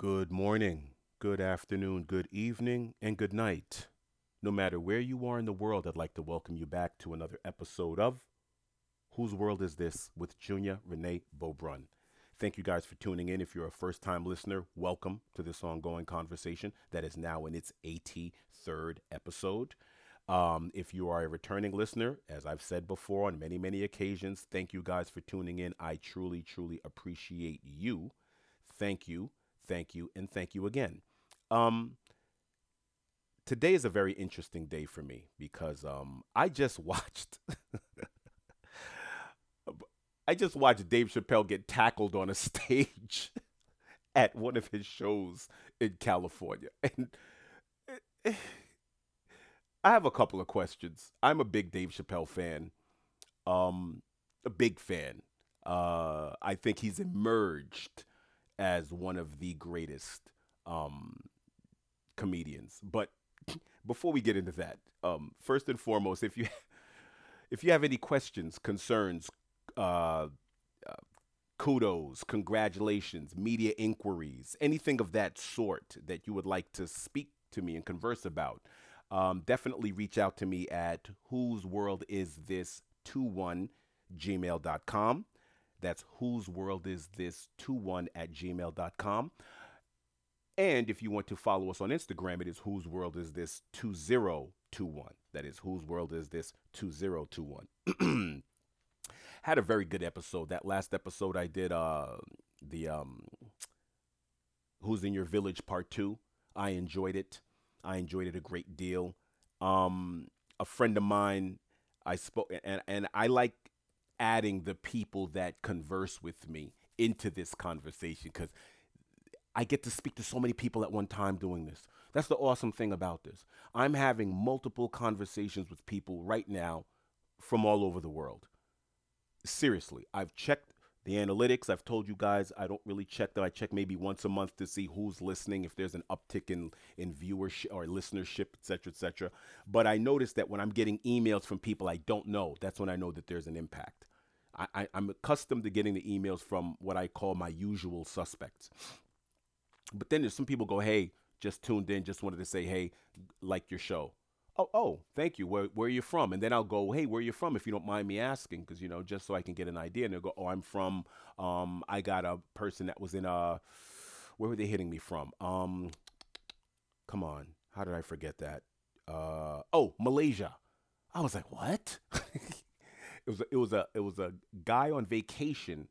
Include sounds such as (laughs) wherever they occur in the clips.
Good morning, good afternoon, good evening, and good night. No matter where you are in the world, I'd like to welcome you back to another episode of Whose World Is This with Junior Renee Beaubrun. Thank you guys for tuning in. If you're a first time listener, welcome to this ongoing conversation that is now in its 83rd episode. Um, if you are a returning listener, as I've said before on many, many occasions, thank you guys for tuning in. I truly, truly appreciate you. Thank you, thank you, and thank you again. Um, today is a very interesting day for me because um, I just (laughs) watched. I just watched Dave Chappelle get tackled on a (laughs) stage at one of his shows in California. (laughs) And eh, I have a couple of questions. I'm a big Dave Chappelle fan. Um a big fan. Uh I think he's emerged as one of the greatest um comedians. But (clears throat) before we get into that, um first and foremost, if you (laughs) if you have any questions, concerns, uh, uh, kudos, congratulations, media inquiries, anything of that sort that you would like to speak to me and converse about, um, definitely reach out to me at whose world is this 21 gmail.com. That's whose world is this 21 at gmail.com. And if you want to follow us on Instagram, it is whose world is this 2021. That is whose world is this 2021. (clears throat) had a very good episode. That last episode I did, uh, the um, Who's in Your Village Part Two. I enjoyed it. I enjoyed it a great deal. Um, a friend of mine, I spoke, and and I like adding the people that converse with me into this conversation because I get to speak to so many people at one time doing this. That's the awesome thing about this. I'm having multiple conversations with people right now from all over the world seriously, I've checked the analytics. I've told you guys I don't really check that. I check maybe once a month to see who's listening, if there's an uptick in in viewership or listenership, etc., etc. But I notice that when I'm getting emails from people I don't know, that's when I know that there's an impact. I, I, I'm accustomed to getting the emails from what I call my usual suspects. But then there's some people go, "Hey, just tuned in, just wanted to say, hey, like your show." Oh, oh, thank you. Where, where are you from? And then I'll go, hey, where are you from? If you don't mind me asking, because you know, just so I can get an idea. And they'll go, oh, I'm from. Um, I got a person that was in a, where were they hitting me from? Um, come on, how did I forget that? Uh, oh, Malaysia. I was like, what? (laughs) it was a, it was a it was a guy on vacation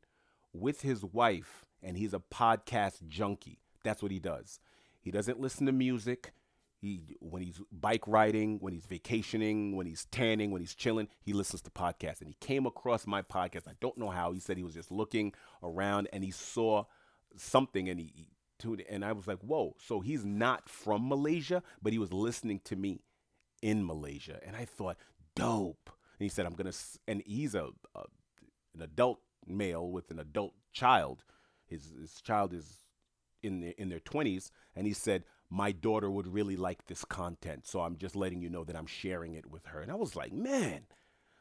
with his wife, and he's a podcast junkie. That's what he does. He doesn't listen to music. He when he's bike riding, when he's vacationing, when he's tanning, when he's chilling, he listens to podcasts. And he came across my podcast. I don't know how. He said he was just looking around and he saw something and he, he tuned and I was like, "Whoa!" So he's not from Malaysia, but he was listening to me in Malaysia, and I thought, "Dope." And he said, "I'm gonna," and he's a, a an adult male with an adult child. His his child is in the, in their 20s, and he said my daughter would really like this content. So I'm just letting you know that I'm sharing it with her. And I was like, man,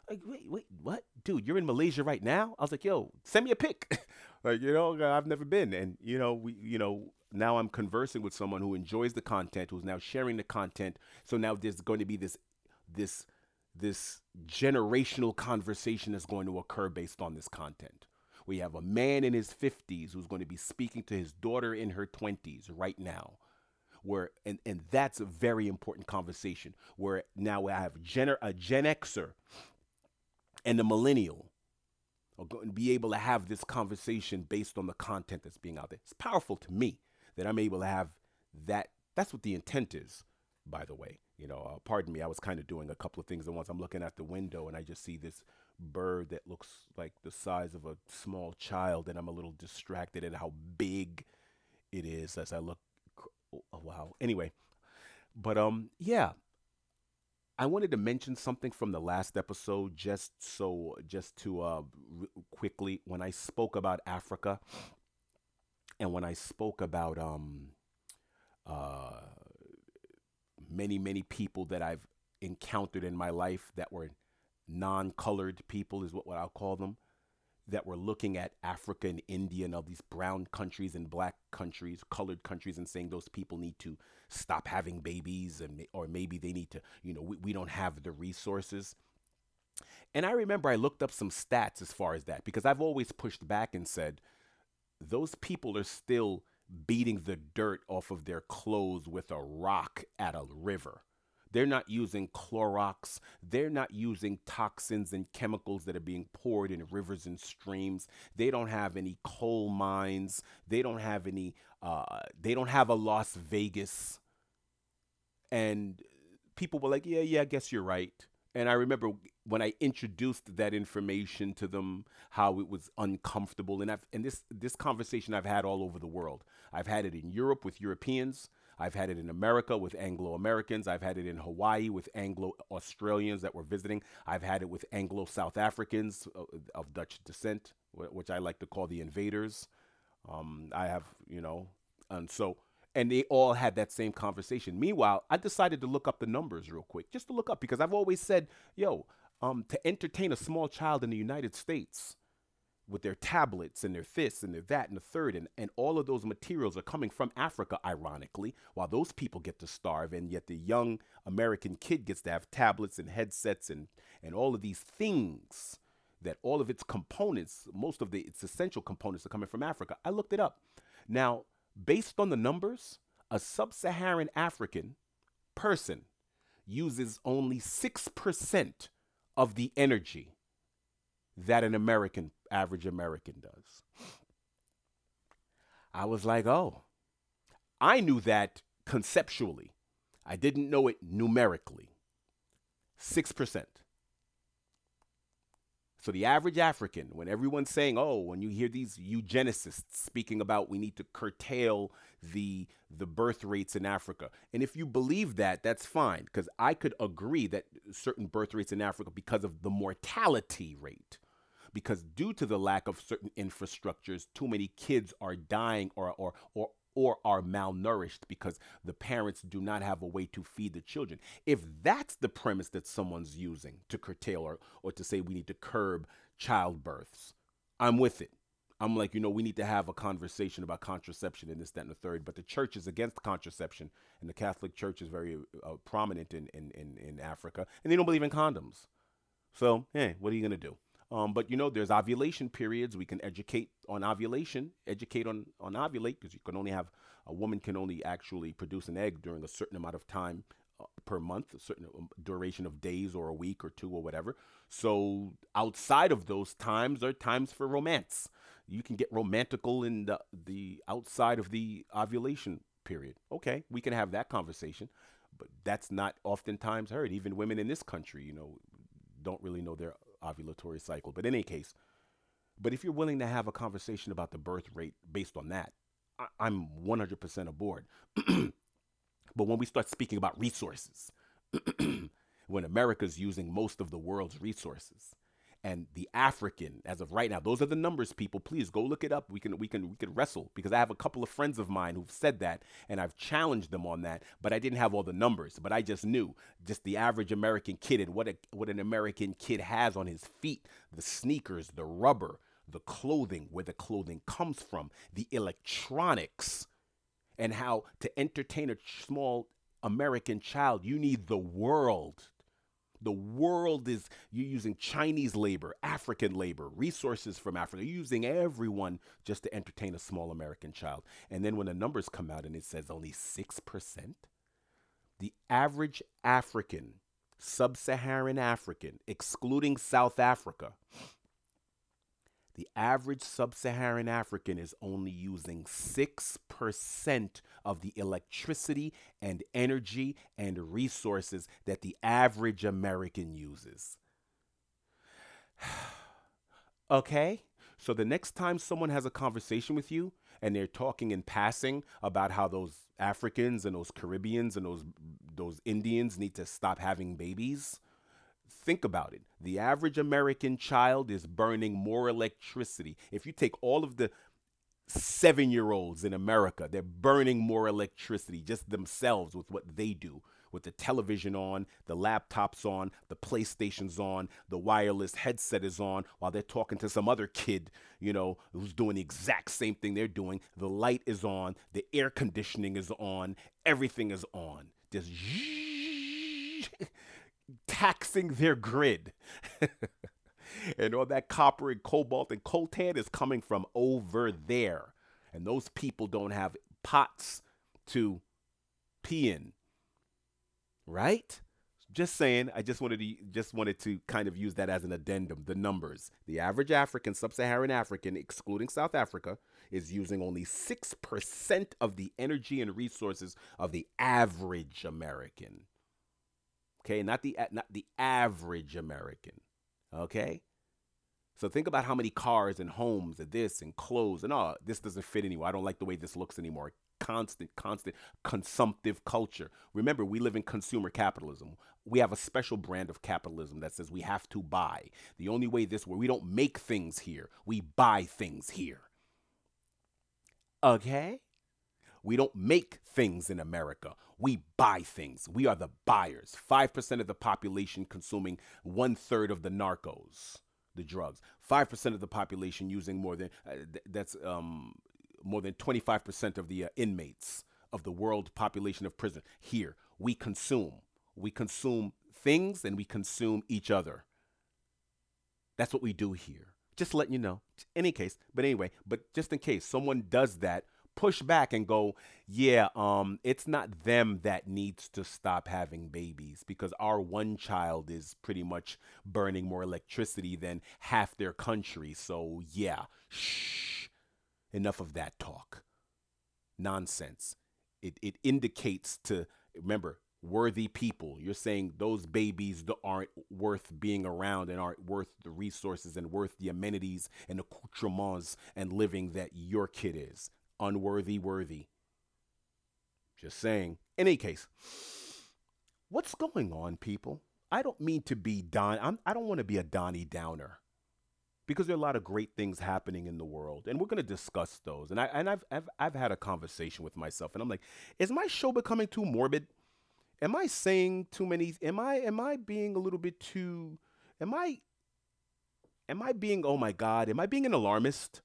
like, wait, wait, what? Dude, you're in Malaysia right now? I was like, yo, send me a pic. (laughs) like, you know, I've never been. And, you know, we, you know, now I'm conversing with someone who enjoys the content, who's now sharing the content. So now there's going to be this, this, this generational conversation that's going to occur based on this content. We have a man in his 50s who's going to be speaking to his daughter in her 20s right now where and, and that's a very important conversation where now I have Gen, a Gen Xer and a millennial are going to be able to have this conversation based on the content that's being out there. It's powerful to me that I'm able to have that. That's what the intent is, by the way. You know, uh, pardon me, I was kind of doing a couple of things at once. I'm looking at the window and I just see this bird that looks like the size of a small child, and I'm a little distracted at how big it is as I look oh, wow. Anyway, but um, yeah, I wanted to mention something from the last episode, just so just to uh r- quickly when I spoke about Africa, and when I spoke about um uh many many people that I've encountered in my life that were non-colored people is what, what I'll call them. That were looking at Africa and India and all these brown countries and black countries, colored countries, and saying those people need to stop having babies and or maybe they need to, you know, we, we don't have the resources. And I remember I looked up some stats as far as that because I've always pushed back and said those people are still beating the dirt off of their clothes with a rock at a river. They're not using Clorox. They're not using toxins and chemicals that are being poured in rivers and streams. They don't have any coal mines. They don't have any, uh, they don't have a Las Vegas. And people were like, yeah, yeah, I guess you're right. And I remember when I introduced that information to them, how it was uncomfortable. And I've and this this conversation I've had all over the world. I've had it in Europe with Europeans. I've had it in America with Anglo Americans. I've had it in Hawaii with Anglo Australians that were visiting. I've had it with Anglo South Africans uh, of Dutch descent, which I like to call the invaders. Um, I have, you know, and so, and they all had that same conversation. Meanwhile, I decided to look up the numbers real quick, just to look up, because I've always said, yo, um, to entertain a small child in the United States, with their tablets and their fists and their that and the third and, and all of those materials are coming from africa ironically while those people get to starve and yet the young american kid gets to have tablets and headsets and and all of these things that all of its components most of the its essential components are coming from africa. I looked it up. Now based on the numbers a sub-saharan african person uses only 6% of the energy that an American, average American does. I was like, oh, I knew that conceptually. I didn't know it numerically. 6%. So the average African, when everyone's saying, "Oh, when you hear these eugenicists speaking about we need to curtail the the birth rates in Africa," and if you believe that, that's fine because I could agree that certain birth rates in Africa because of the mortality rate because due to the lack of certain infrastructures, too many kids are dying or or or or are malnourished because the parents do not have a way to feed the children. If that's the premise that someone's using to curtail or, or to say we need to curb childbirths, I'm with it. I'm like, you know, we need to have a conversation about contraception and this, that, and the third. But the church is against contraception, and the Catholic Church is very uh, prominent in, in, in, in Africa, and they don't believe in condoms. So, hey, what are you going to do? Um, but you know, there's ovulation periods. We can educate on ovulation, educate on on ovulate because you can only have a woman can only actually produce an egg during a certain amount of time uh, per month, a certain um, duration of days or a week or two or whatever. So outside of those times are times for romance. You can get romantical in the the outside of the ovulation period. Okay, we can have that conversation, but that's not oftentimes heard. Even women in this country, you know, don't really know their ovulatory cycle. But in any case, but if you're willing to have a conversation about the birth rate based on that, I, am 100% aboard. (clears throat) but when we start speaking about resources, (clears throat) when America's using most of the world's resources, and the African as of right now. Those are the numbers, people. Please go look it up. We can we can we can wrestle because I have a couple of friends of mine who've said that, and I've challenged them on that. But I didn't have all the numbers. But I just knew just the average American kid and what a, what an American kid has on his feet, the sneakers, the rubber, the clothing, where the clothing comes from, the electronics, and how to entertain a small American child, you need the world the world is you're using Chinese labor, African labor, resources from Africa. You're using everyone just to entertain a small American child. And then when the numbers come out and it says only 6%, the average African, sub Saharan African, excluding South Africa, the average sub Saharan African is only using 6% of the electricity and energy and resources that the average American uses. (sighs) okay? So the next time someone has a conversation with you and they're talking in passing about how those Africans and those Caribbeans and those those Indians need to stop having babies, Think about it. The average American child is burning more electricity. If you take all of the seven year olds in America. They're burning more electricity just themselves with what they do. With the television on, the laptops on, the PlayStation's on, the wireless headset is on while they're talking to some other kid, you know, who's doing the exact same thing they're doing. The light is on, the air conditioning is on, everything is on. Just (laughs) taxing their grid. (laughs) and all that copper and cobalt and coltan is coming from over there. And those people don't have pots to pee in. Right? Just saying, I just wanted to just wanted to kind of use that as an addendum. The numbers. The average African, sub-Saharan African, excluding South Africa, is using only 6% of the energy and resources of the average American. Okay, not the not the average American. Okay? So think about how many cars and homes and this and clothes and oh, this doesn't fit anymore. I don't like the way this looks anymore. Constant, constant consumptive culture. Remember, we live in consumer capitalism. We have a special brand of capitalism that says we have to buy. The only way this where we don't make things here, we buy things here. Okay? We don't make things in America. We buy things. We are the buyers. 5% of the population consuming one third of the narcos the drugs. Five percent of the population using more than uh, th- that's um, more than twenty five percent of the uh, inmates of the world population of prison. Here we consume. We consume things and we consume each other. That's what we do here. Just letting you know. Any case, but anyway, but just in case someone does that push back and go, yeah, um, it's not them that needs to stop having babies because our one child is pretty much burning more electricity than half their country. So yeah, shh, enough of that talk. Nonsense. It it indicates to remember worthy people. You're saying those babies aren't worth being around and aren't worth the resources and worth the amenities and accoutrements and living that your kid is unworthy worthy. Just saying. In any case, what's going on, people? I don't mean to be Don. I'm, I do not want to be a Donnie Downer because there are a lot of great things happening in the world, and we're going to discuss those. And I and I've, I've I've had a conversation with myself, and I'm like, is my show becoming too morbid? Am I saying too many? Am I am I being a little bit too? Am I am I being oh my god? Am I being an alarmist?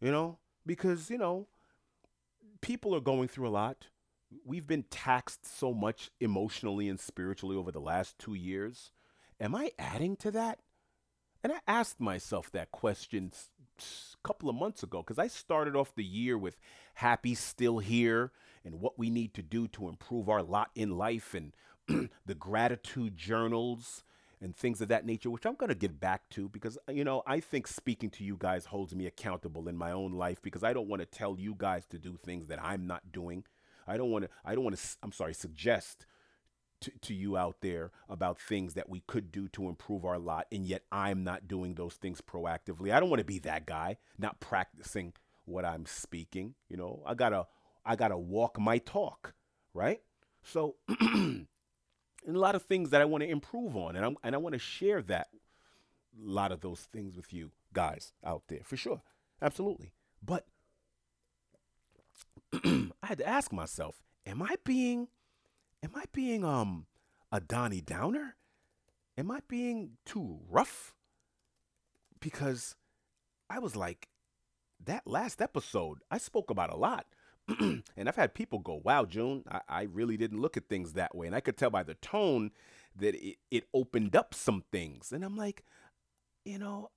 You know, because, you know, people are going through a lot. We've been taxed so much emotionally and spiritually over the last two years. Am I adding to that? And I asked myself that question a couple of months ago because I started off the year with Happy Still Here and what we need to do to improve our lot in life and (clears throat) the gratitude journals and things of that nature, which I'm going to get back to because, you know, I think speaking to you guys holds me accountable in my own life because I don't want to tell you guys to do things that I'm not doing. I don't want to, I don't want to, I'm sorry, suggest to, to you out there about things that we could do to improve our lot, and yet I'm not doing those things proactively. I don't want to be that guy, not practicing what I'm speaking. You know, I gotta, I gotta walk my talk, right? So (clears throat) and a lot of things that I want to improve on, and I'm, and I want to share that a lot of those things with you guys out there for sure, absolutely. But (clears throat) I had to ask myself, am I being, am I being um a Donnie Downer? Am I being too rough? Because I was like, that last episode, I spoke about a lot. (clears throat) and I've had people go, wow, June, I, I, really didn't look at things that way. And I could tell by the tone that it, it opened up some things. And I'm like, you know,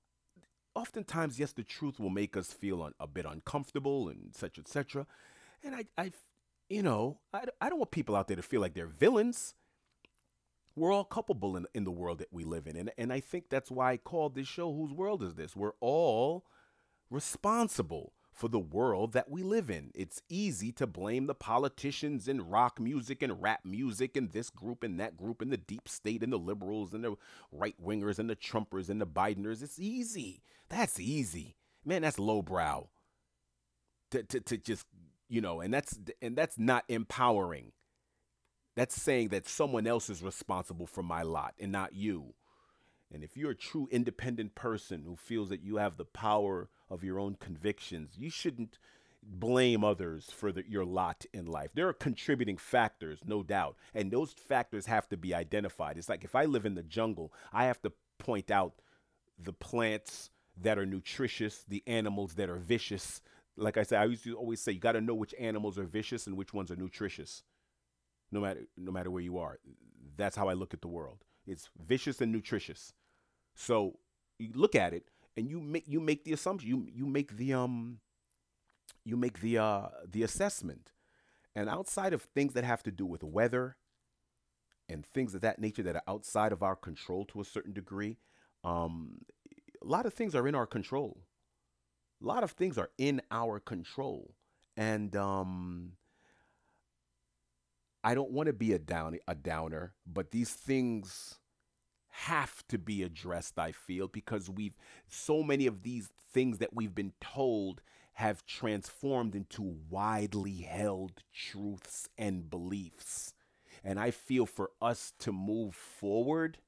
oftentimes, yes, the truth will make us feel un- a bit uncomfortable and such, etc. And I, I, you know, I, I don't want people out there to feel like they're villains. We're all culpable in, in the world that we live in. And, and I think that's why I called this show, Whose World Is This? We're all responsible for the world that we live in. It's easy to blame the politicians and rock music and rap music and this group and that group and the deep state and the liberals and the right wingers and the Trumpers and the Bideners. It's easy. That's easy. Man, that's lowbrow. To, to, to just, you know, and that's and that's not empowering. That's saying that someone else is responsible for my lot and not you. And if you're a true independent person who feels that you have the power of your own convictions, you shouldn't blame others for the, your lot in life. There are contributing factors, no doubt, and those factors have to be identified. It's like if I live in the jungle, I have to point out the plants that are nutritious, the animals that are vicious. Like I said, I used to always say you got to know which animals are vicious and which ones are nutritious. No matter no matter where you are. That's how I look at the world. It's vicious and nutritious. So you look at it and you make you make the assumption. You you make the um you make the uh the assessment. And outside of things that have to do with weather and things of that nature that are outside of our control to a certain degree, um, a lot of things are in our control. A lot of things are in our control. And um, I don't want to be a down a downer, but these things have to be addressed, I feel, because we've so many of these things that we've been told have transformed into widely held truths and beliefs. And I feel for us to move forward,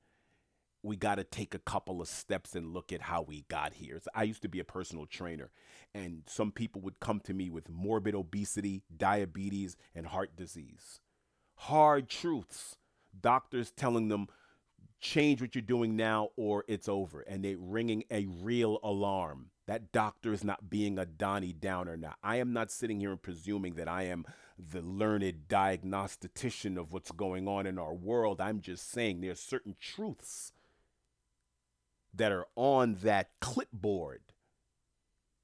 we got to take a couple of steps and look at how we got here. So I used to be a personal trainer, and some people would come to me with morbid obesity, diabetes, and heart disease. Hard truths. Doctors telling them, change what you're doing now or it's over. And they ringing a real alarm. That doctor is not being a Donnie Downer now. I am not sitting here and presuming that I am the learned diagnostician of what's going on in our world. I'm just saying there's certain truths that are on that clipboard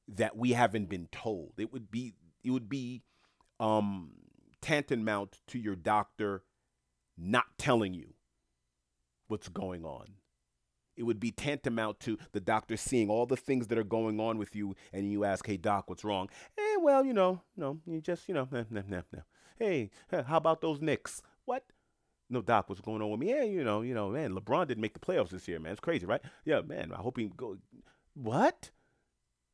that we haven't been told. It would be it would be um, tantamount to your doctor not telling you what's going on. It would be tantamount to the doctor seeing all the things that are going on with you, and you ask, "Hey, doc, what's wrong?" Eh, well, you know, no, you just, you know, nah, nah, nah, nah. Hey, how about those Knicks? What? No, Doc, what's going on with me? Yeah, you know, you know, man, LeBron didn't make the playoffs this year, man. It's crazy, right? Yeah, man. I hope he go. What?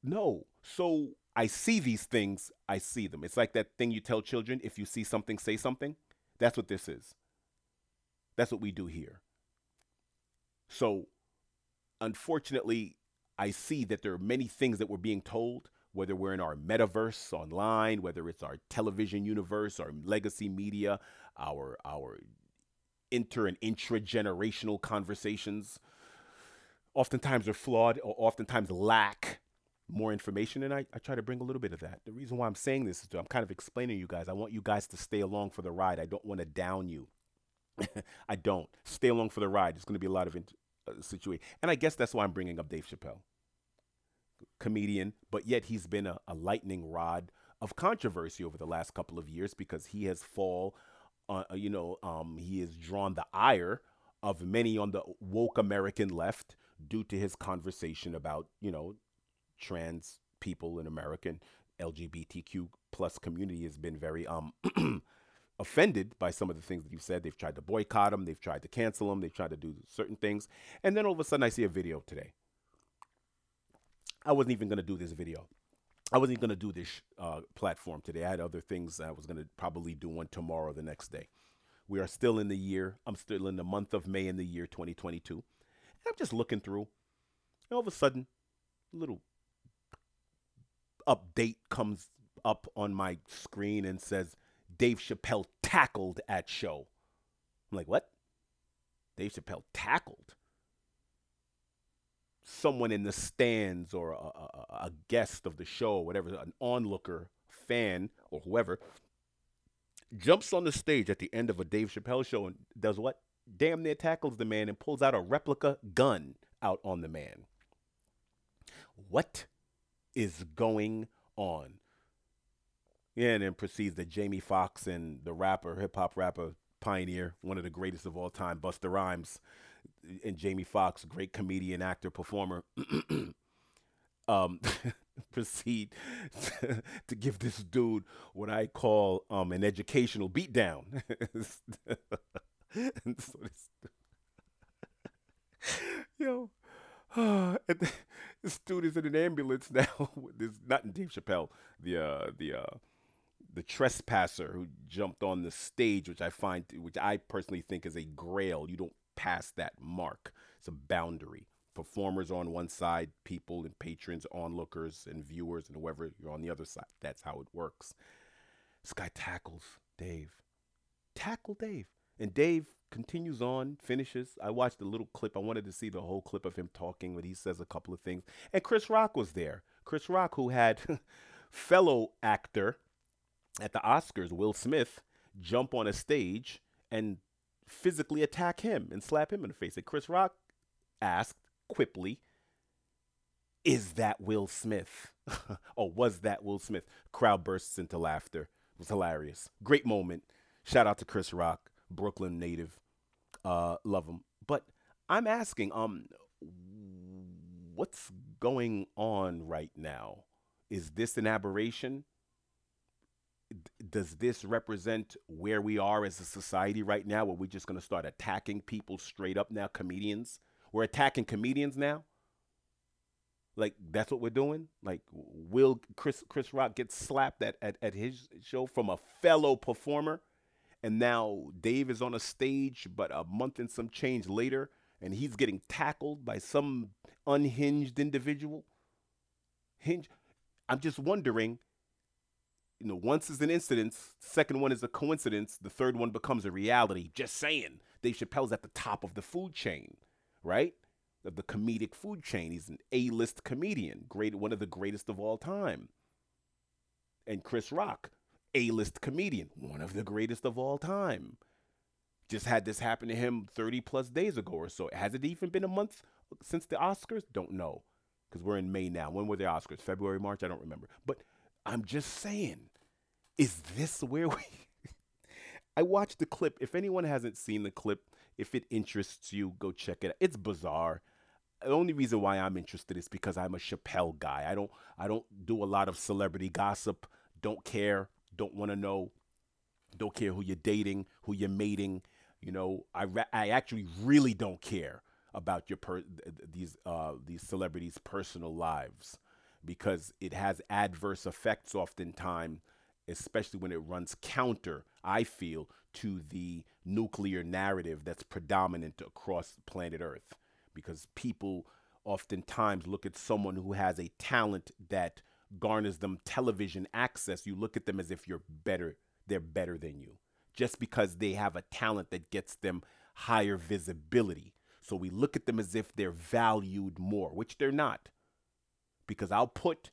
No. So I see these things. I see them. It's like that thing you tell children: if you see something, say something. That's what this is. That's what we do here. So, unfortunately, I see that there are many things that we're being told, whether we're in our metaverse online, whether it's our television universe, our legacy media, our our inter and intra generational conversations oftentimes are flawed or oftentimes lack more information and I, I try to bring a little bit of that. The reason why i'm saying this is to, i'm kind of explaining you guys i want you guys to stay along for the ride. I don't want to down you. (laughs) I don't. Stay along for the ride. It's going to be a lot of int- uh, situation and i guess that's why i'm bringing up dave chappelle. Comedian but yet he's been a, a lightning rod of controversy over the last couple of years because he has fall uh, you know, um, he has drawn the ire of many on the woke American left due to his conversation about, you know, trans people in American LGBTQ plus community has been very um (clears throat) offended by some of the things that you've said. They've tried to boycott him, they've tried to cancel him, they've tried to do certain things. And then all of a sudden I see a video today. I wasn't even going to do this video. I wasn't going to do this uh, platform today. I had other things I was going to probably do one tomorrow, the next day. We are still in the year. I'm still in the month of May in the year 2022. And I'm just looking through. And all of a sudden, a little update comes up on my screen and says, Dave Chappelle tackled at show. I'm like, what? Dave Chappelle tackled? someone in the stands or a, a, a guest of the show or whatever, an onlooker, fan, or whoever, jumps on the stage at the end of a Dave Chappelle show and does what? Damn near tackles the man and pulls out a replica gun out on the man. What is going on? Yeah, and then proceeds that Jamie Foxx and the rapper, hip hop rapper, pioneer, one of the greatest of all time, Busta Rhymes, and Jamie Foxx, great comedian, actor, performer, (clears throat) um, (laughs) proceed to, (laughs) to, give this dude what I call um, an educational beatdown. (laughs) so yo, (sighs) (laughs) this dude is in an ambulance (laughs) now. This not in Dave Chappelle, the uh, the uh, the trespasser who jumped on the stage, which I find, which I personally think is a grail. You don't pass that mark It's a boundary. Performers on one side, people and patrons, onlookers and viewers, and whoever you're on the other side. That's how it works. This guy tackles Dave. Tackle Dave. And Dave continues on, finishes. I watched a little clip. I wanted to see the whole clip of him talking, but he says a couple of things. And Chris Rock was there. Chris Rock, who had (laughs) fellow actor at the Oscars, Will Smith, jump on a stage and physically attack him and slap him in the face. And Chris Rock asked quiply, Is that Will Smith? (laughs) or was that Will Smith? Crowd bursts into laughter. It was hilarious. Great moment. Shout out to Chris Rock, Brooklyn native. Uh, love them. But I'm asking, um, what's going on right now? Is this an aberration? does this represent where we are as a society right now where we're just going to start attacking people straight up now comedians we're attacking comedians now like that's what we're doing like will chris chris rock get slapped at, at, at his show from a fellow performer and now dave is on a stage but a month and some change later and he's getting tackled by some unhinged individual hinge i'm just wondering you know, once is an incidence, second one is a coincidence, the third one becomes a reality. Just saying. Dave Chappelle's at the top of the food chain, right? Of the comedic food chain. He's an A-list comedian, great one of the greatest of all time. And Chris Rock, A-list comedian, one of the greatest of all time. Just had this happen to him 30 plus days ago or so. Has it even been a month since the Oscars? Don't know. Because we're in May now. When were the Oscars? February, March? I don't remember. But I'm just saying is this where we. (laughs) I watched the clip. If anyone hasn't seen the clip, if it interests you, go check it out. It's bizarre. The only reason why I'm interested is because I'm a Chappelle guy. I don't I don't do a lot of celebrity gossip. Don't care. Don't want to know. Don't care who you're dating, who you're mating. You know, I I actually really don't care about your per- these uh, these celebrities' personal lives because it has adverse effects oftentimes especially when it runs counter, I feel, to the nuclear narrative that's predominant across planet Earth. Because people oftentimes look at someone who has a talent that garners them television access, you look at them as if you're better, they're better than you. Just because they have a talent that gets them higher visibility. So we look at them as if they're valued more, which they're not. Because I'll put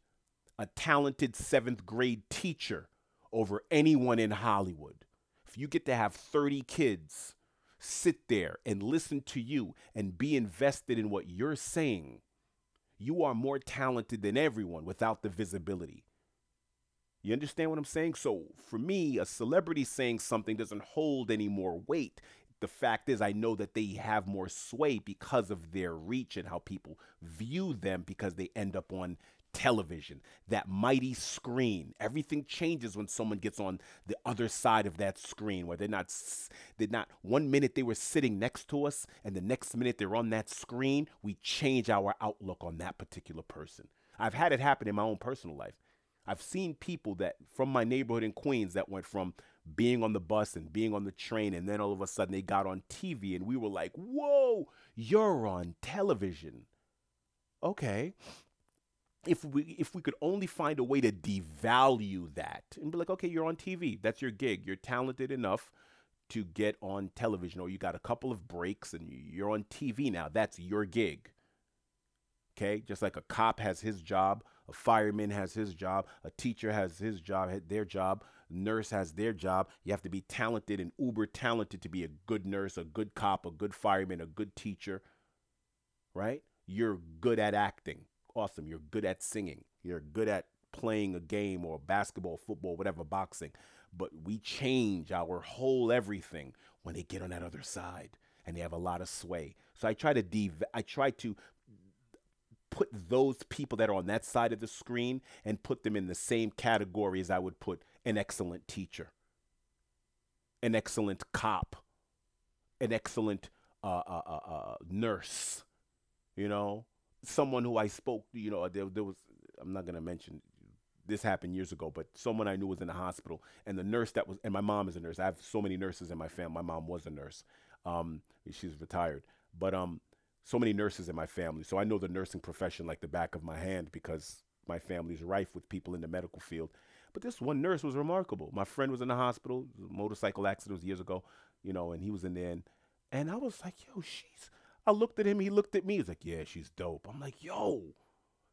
a talented seventh grade teacher over anyone in Hollywood. If you get to have 30 kids sit there and listen to you and be invested in what you're saying, you are more talented than everyone without the visibility. You understand what I'm saying? So for me, a celebrity saying something doesn't hold any more weight. The fact is, I know that they have more sway because of their reach and how people view them because they end up on television, that mighty screen. Everything changes when someone gets on the other side of that screen where they're not they're not one minute they were sitting next to us and the next minute they're on that screen, we change our outlook on that particular person. I've had it happen in my own personal life. I've seen people that from my neighborhood in Queens that went from being on the bus and being on the train and then all of a sudden they got on TV and we were like, "Whoa, you're on television." Okay if we if we could only find a way to devalue that and be like, okay, you're on TV, that's your gig, you're talented enough to get on television, or you got a couple of breaks and you're on TV now, that's your gig. Okay, just like a cop has his job, a fireman has his job, a teacher has his job, their job, nurse has their job. You have to be talented and uber talented to be a good nurse, a good cop, a good fireman, a good teacher. Right? You're good at acting awesome. You're good at singing. You're good at playing a game or basketball, football, whatever, boxing. But we change our whole everything when they get on that other side and they have a lot of sway. So I try to dev- I try to put those people that are on that side of the screen and put them in the same category as I would put an excellent teacher, an excellent cop, an excellent uh, uh, uh, uh nurse, you know, someone who I spoke, you know, there, there was, I'm not going to mention, this happened years ago, but someone I knew was in the hospital, and the nurse that was, and my mom is a nurse. I have so many nurses in my family. My mom was a nurse. Um, she's retired, but um, so many nurses in my family, so I know the nursing profession like the back of my hand because my family's rife with people in the medical field. But this one nurse was remarkable. My friend was in the hospital, motorcycle accident was years ago, you know, and he was in there, and, and I was like, yo, she's. I looked at him, he looked at me, he's like, yeah, she's dope. I'm like, yo,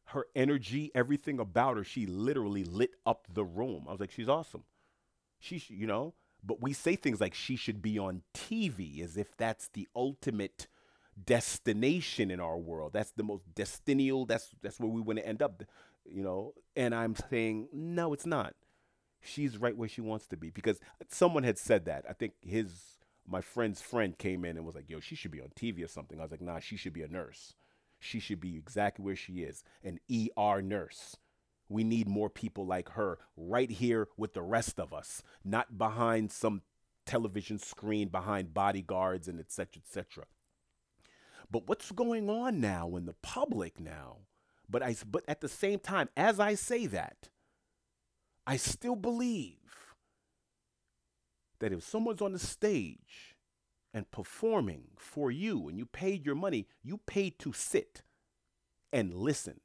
her energy, everything about her, she literally lit up the room. I was like, she's awesome. She, you know, but we say things like she should be on TV as if that's the ultimate destination in our world. That's the most destinial. That's that's where we want to end up, you know. And I'm saying no, it's not. She's right where she wants to be because someone had said that. I think his my friend's friend came in and was like, "Yo, she should be on TV or something." I was like, "Nah, she should be a nurse. She should be exactly where she is, an ER nurse." We need more people like her right here with the rest of us, not behind some television screen, behind bodyguards and et cetera, et cetera. But what's going on now in the public now? But I but at the same time, as I say that, I still believe that if someone's on the stage and performing for you and you paid your money, you paid to sit and listen.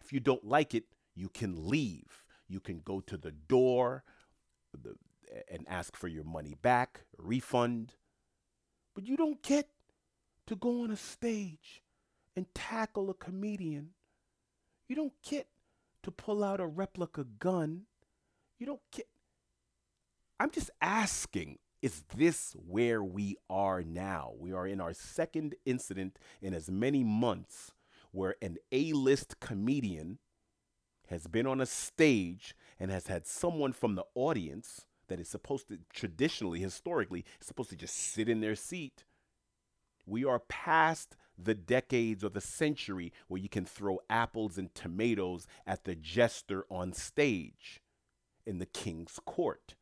If you don't like it, you can leave. You can go to the door the, and ask for your money back, refund. But you don't get to go on a stage and tackle a comedian. You don't get to pull out a replica gun. You don't get. I'm just asking is this where we are now? We are in our second incident in as many months where an A list comedian has been on a stage and has had someone from the audience that is supposed to traditionally, historically, supposed to just sit in their seat we are past the decades or the century where you can throw apples and tomatoes at the jester on stage in the king's court.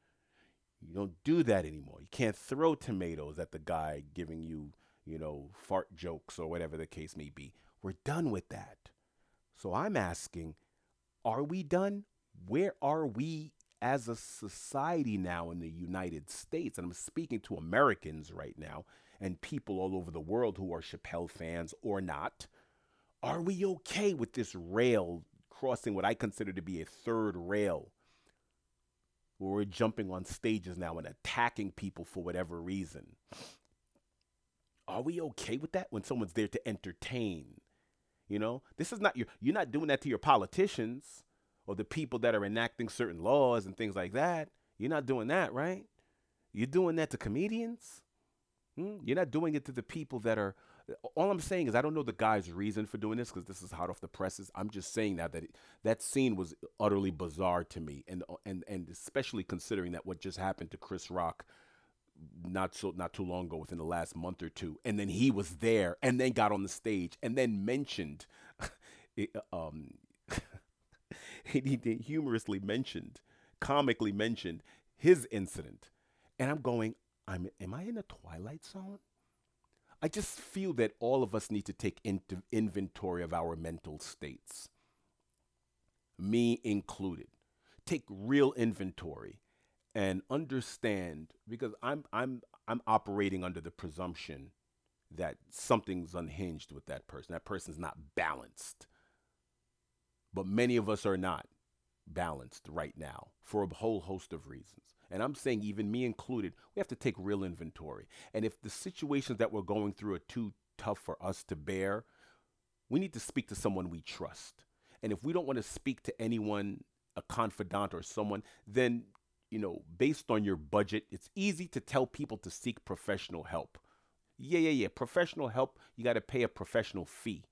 You don't do that anymore. You can't throw tomatoes at the guy giving you, you know, fart jokes or whatever the case may be. We're done with that. So I'm asking, are we done? Where are we as a society now in the United States? And I'm speaking to Americans right now and people all over the world who are Chappelle fans or not. Are we okay with this rail crossing what I consider to be a third rail? Where we're jumping on stages now and attacking people for whatever reason. Are we okay with that when someone's there to entertain? You know, this is not your, you're not doing that to your politicians or the people that are enacting certain laws and things like that. You're not doing that, right? You're doing that to comedians. Hmm? You're not doing it to the people that are. All I'm saying is I don't know the guy's reason for doing this because this is hot off the presses. I'm just saying now that it, that scene was utterly bizarre to me, and and and especially considering that what just happened to Chris Rock not so not too long ago within the last month or two and then he was there and then got on the stage and then mentioned (laughs) um (laughs) he, he humorously mentioned comically mentioned his incident and i'm going I'm, am I in a twilight zone? I just feel that all of us need to take into inventory of our mental states, me included. Take real inventory and understand because I'm I'm I'm operating under the presumption that something's unhinged with that person. That person's not balanced. But many of us are not balanced right now for a whole host of reasons and I'm saying even me included, we have to take real inventory. And if the situations that we're going through are too tough for us to bear, we need to speak to someone we trust. And if we don't want to speak to anyone, a confidant or someone, then, you know, based on your budget, it's easy to tell people to seek professional help. Yeah, yeah, yeah. Professional help, you got to pay a professional fee.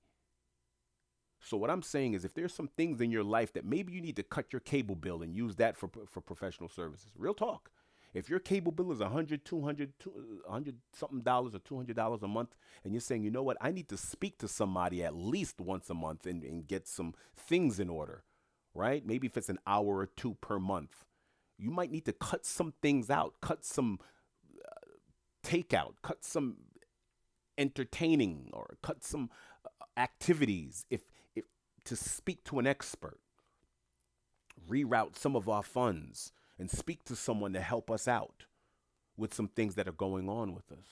So what I'm saying is if there's some things in your life that maybe you need to cut your cable bill and use that for for professional services. Real talk. If your cable bill is 100, 200, 100 something dollars or $200 a month and you're saying, "You know what? I need to speak to somebody at least once a month and, and get some things in order." Right? Maybe if it's an hour or two per month. You might need to cut some things out, cut some uh, takeout, cut some entertaining or cut some uh, activities if to speak to an expert, reroute some of our funds, and speak to someone to help us out with some things that are going on with us.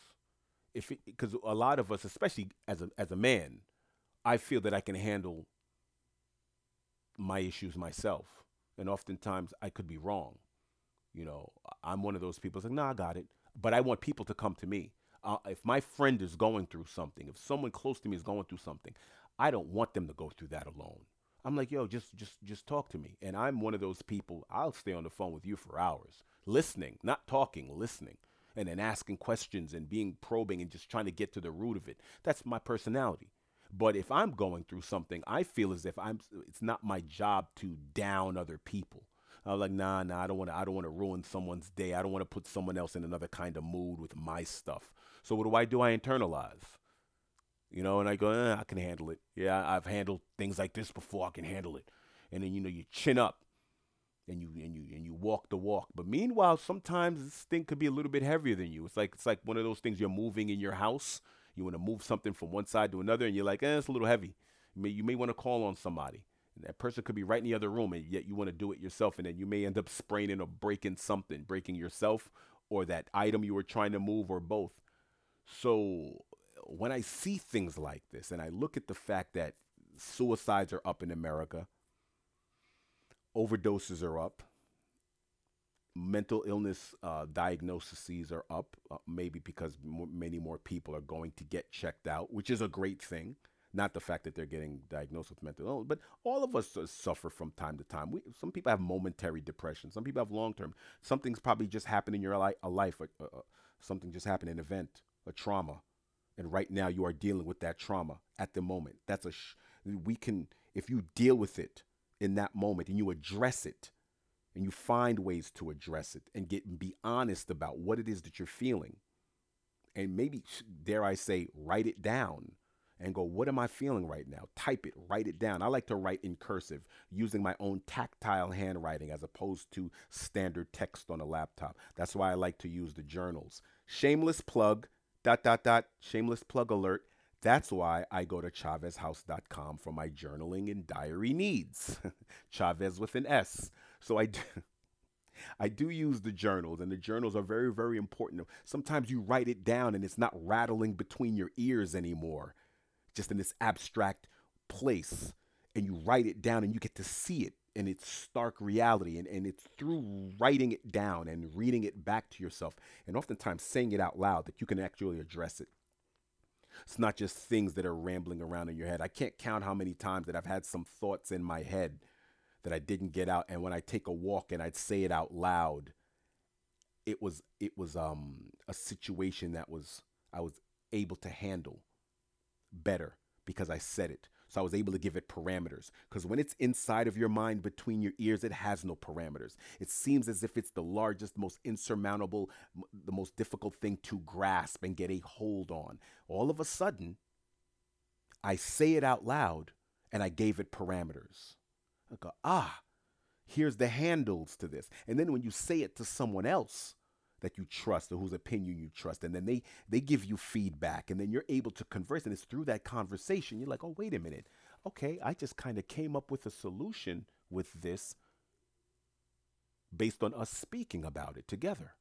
if because a lot of us, especially as a as a man, I feel that I can handle my issues myself, and oftentimes I could be wrong. You know, I'm one of those people. It's like, nah, I got it. But I want people to come to me. Uh, if my friend is going through something, if someone close to me is going through something, I don't want them to go through that alone. I'm like, yo, just just just talk to me. And I'm one of those people. I'll stay on the phone with you for hours, listening, not talking, listening, and then asking questions and being probing and just trying to get to the root of it. That's my personality. But if I'm going through something, I feel as if I'm. It's not my job to down other people. I'm like, nah, nah. I don't want to. I don't want to ruin someone's day. I don't want to put someone else in another kind of mood with my stuff. So what do I do? I internalize. You know, and I go, eh, I can handle it. Yeah, I've handled things like this before. I can handle it. And then you know you chin up, and you and you and you walk the walk. But meanwhile, sometimes this thing could be a little bit heavier than you. It's like it's like one of those things you're moving in your house. You want to move something from one side to another, and you're like, eh, it's a little heavy. You may, you may want to call on somebody. And that person could be right in the other room, and yet you want to do it yourself, and then you may end up spraining or breaking something, breaking yourself or that item you were trying to move, or both. So when I see things like this, and I look at the fact that suicides are up in America, overdoses are up, mental illness uh, diagnoses are up, uh, maybe because many more people are going to get checked out, which is a great thing. Not the fact that they're getting diagnosed with mental illness, but all of us uh, suffer from time to time. We, some people have momentary depression. Some people have long term. Something's probably just happened in your li- a life. A, a, something just happened, an event, a trauma, and right now you are dealing with that trauma at the moment. That's a sh- we can if you deal with it in that moment and you address it and you find ways to address it and get and be honest about what it is that you're feeling and maybe dare i say write it down and go what am i feeling right now? Type it write it down. I like to write in cursive using my own tactile handwriting as opposed to standard text on a laptop. That's why i like to use the journals. Shameless plug dot dot dot shameless plug alert that's why I go to chavezhouse.com for my journaling and diary needs. (laughs) Chavez with an S. So I do, (laughs) I do use the journals, and the journals are very, very important. Sometimes you write it down and it's not rattling between your ears anymore, just in this abstract place. And you write it down and you get to see it in its stark reality. And, and it's through writing it down and reading it back to yourself, and oftentimes saying it out loud that you can actually address it. It's not just things that are rambling around in your head. I can't count how many times that I've had some thoughts in my head that I didn't get out. And when I take a walk and I'd say it out loud, it was it was um a situation that was I was able to handle better because I said it. So I was able to give it parameters. Because when it's inside of your mind between your ears, it has no parameters. It seems as if it's the largest, most insurmountable, the most difficult thing to grasp and get a hold on. All of a sudden, I say it out loud and I gave it parameters. I go, ah, here's the handles to this. And then when you say it to someone else that you trust or whose opinion you trust, and then they they give you feedback, and then you're able to converse, and it's through that conversation you're like, oh, wait a minute, okay, I just kind of came up with a solution with this based on us speaking about it together.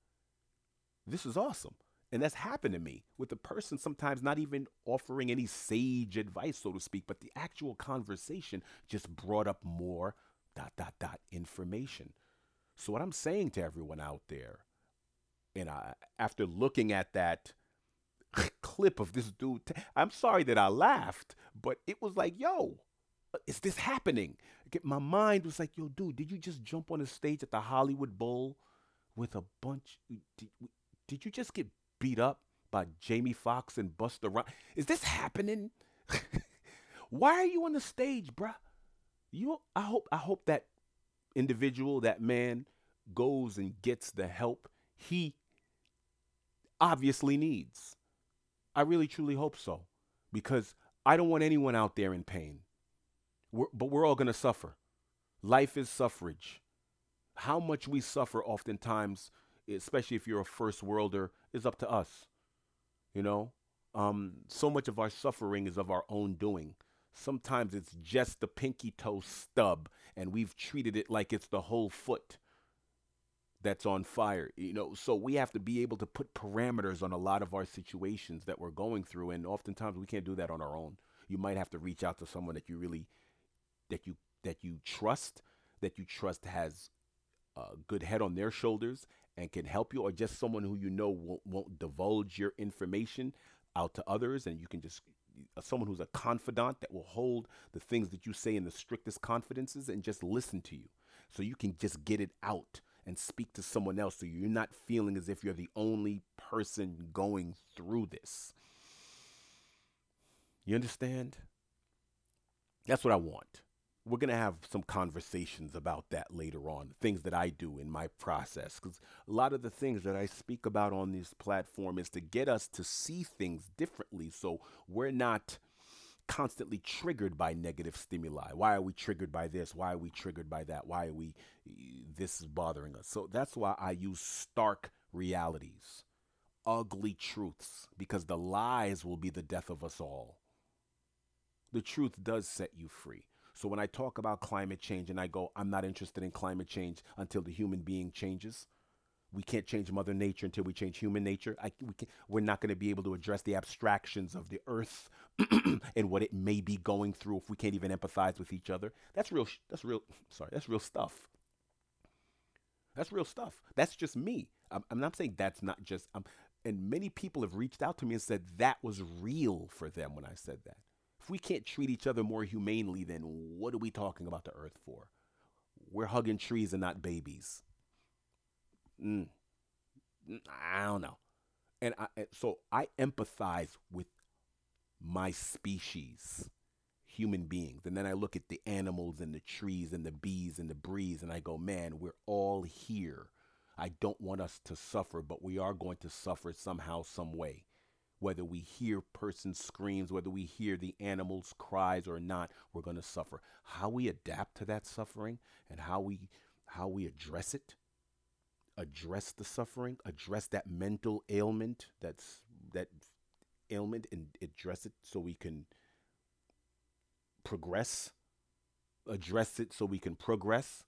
This is awesome. And that's happened to me with the person sometimes not even offering any sage advice, so to speak, but the actual conversation just brought up more dot, dot, dot information. So, what I'm saying to everyone out there, and I, after looking at that (laughs) clip of this dude, I'm sorry that I laughed, but it was like, yo, is this happening? My mind was like, yo, dude, did you just jump on the stage at the Hollywood Bowl with a bunch? Did, did you just get beat up by Jamie Foxx and Busta Rhymes. Is this happening? (laughs) Why are you on the stage, bruh? You, I hope, I hope that individual, that man, goes and gets the help he obviously needs. I really, truly hope so, because I don't want anyone out there in pain. We're, but we're all gonna suffer. Life is suffrage. How much we suffer, oftentimes especially if you're a first worlder, is up to us. You know, um, so much of our suffering is of our own doing. Sometimes it's just the pinky toe stub, and we've treated it like it's the whole foot that's on fire. You know, so we have to be able to put parameters on a lot of our situations that we're going through, and oftentimes we can't do that on our own. You might have to reach out to someone that you really that you that you trust, that you trust has a good head on their shoulders and can help you, or just someone who you know won't, won't divulge your information out to others, and you can just uh, someone who's a confidant that will hold the things that you say in the strictest confidences and just listen to you, so you can just get it out and speak to someone else, so you're not feeling as if you're the only person going through this. You understand? That's what I want we're going to have some conversations about that later on, things that I do in my process. Because a lot of the things that I speak about on this platform is to get us to see things differently so we're not constantly triggered by negative stimuli. Why are we triggered by this? Why are we triggered by that? Why are we, this is bothering us? So that's why I use stark realities, ugly truths, because the lies will be the death of us all. The truth does set you free. So when I talk about climate change and I go, I'm not interested in climate change until the human being changes. We can't change Mother Nature until we change human nature. I, we can, we're not going to be able to address the abstractions of the earth (clears throat) and what it may be going through if we can't even empathize with each other. That's real. That's real. Sorry, that's real stuff. That's real stuff. That's just me. I'm, I'm not saying that's not just. Um, and many people have reached out to me and said that was real for them when I said that. If we can't treat each other more humanely, then what are we talking about the earth for? We're hugging trees and not babies. Mm. I don't know. And I, so I empathize with my species, human beings. And then I look at the animals and the trees and the bees and the breeze and I go, man, we're all here. I don't want us to suffer, but we are going to suffer somehow, some way whether we hear person screams, whether we hear the animals' cries or not, we're going to suffer. How we adapt to that suffering and how we how we address it, address the suffering, address that mental ailment that's that ailment and address it so we can progress, address it so we can progress,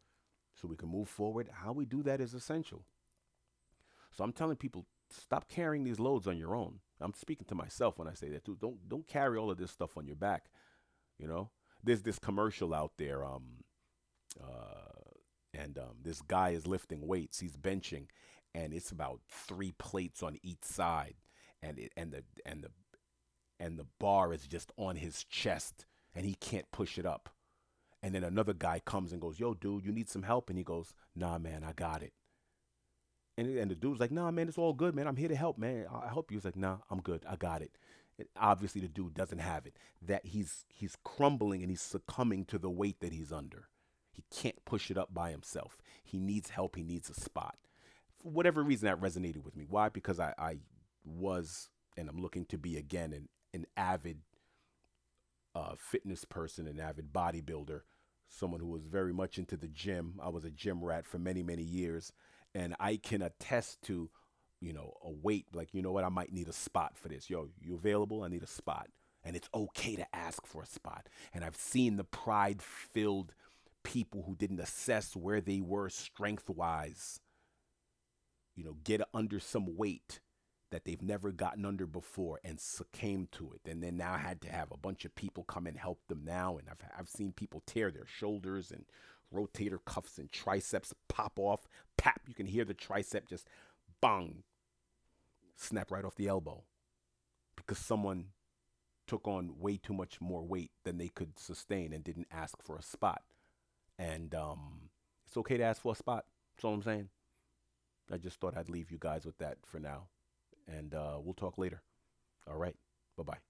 so we can move forward. How we do that is essential. So I'm telling people stop carrying these loads on your own. I'm speaking to myself when I say that too. Don't don't carry all of this stuff on your back. You know, there's this commercial out there. Um, uh, and um, this guy is lifting weights. He's benching, and it's about three plates on each side, and it and the and the and the bar is just on his chest, and he can't push it up. And then another guy comes and goes, "Yo, dude, you need some help?" And he goes, "Nah, man, I got it." And, and the dude's like, nah, man, it's all good, man. I'm here to help, man. I'll help you. He's like, nah, I'm good. I got it. Obviously, the dude doesn't have it. That he's he's crumbling and he's succumbing to the weight that he's under. He can't push it up by himself. He needs help. He needs a spot. For whatever reason, that resonated with me. Why? Because I, I was and I'm looking to be again an, an avid uh, fitness person, an avid bodybuilder, someone who was very much into the gym. I was a gym rat for many, many years and I can attest to, you know, a weight like you know what I might need a spot for this. Yo, you available? I need a spot, and it's okay to ask for a spot. And I've seen the pride-filled people who didn't assess where they were strength-wise, you know, get under some weight that they've never gotten under before and succumbed to it. And then now I had to have a bunch of people come and help them now. And I've, I've seen people tear their shoulders and rotator cuffs and triceps pop off. Pap, you can hear the tricep just bang, snap right off the elbow because someone took on way too much more weight than they could sustain and didn't ask for a spot. And um, it's okay to ask for a spot. That's all I'm saying. I just thought I'd leave you guys with that for now. And uh, we'll talk later. All right. Bye bye.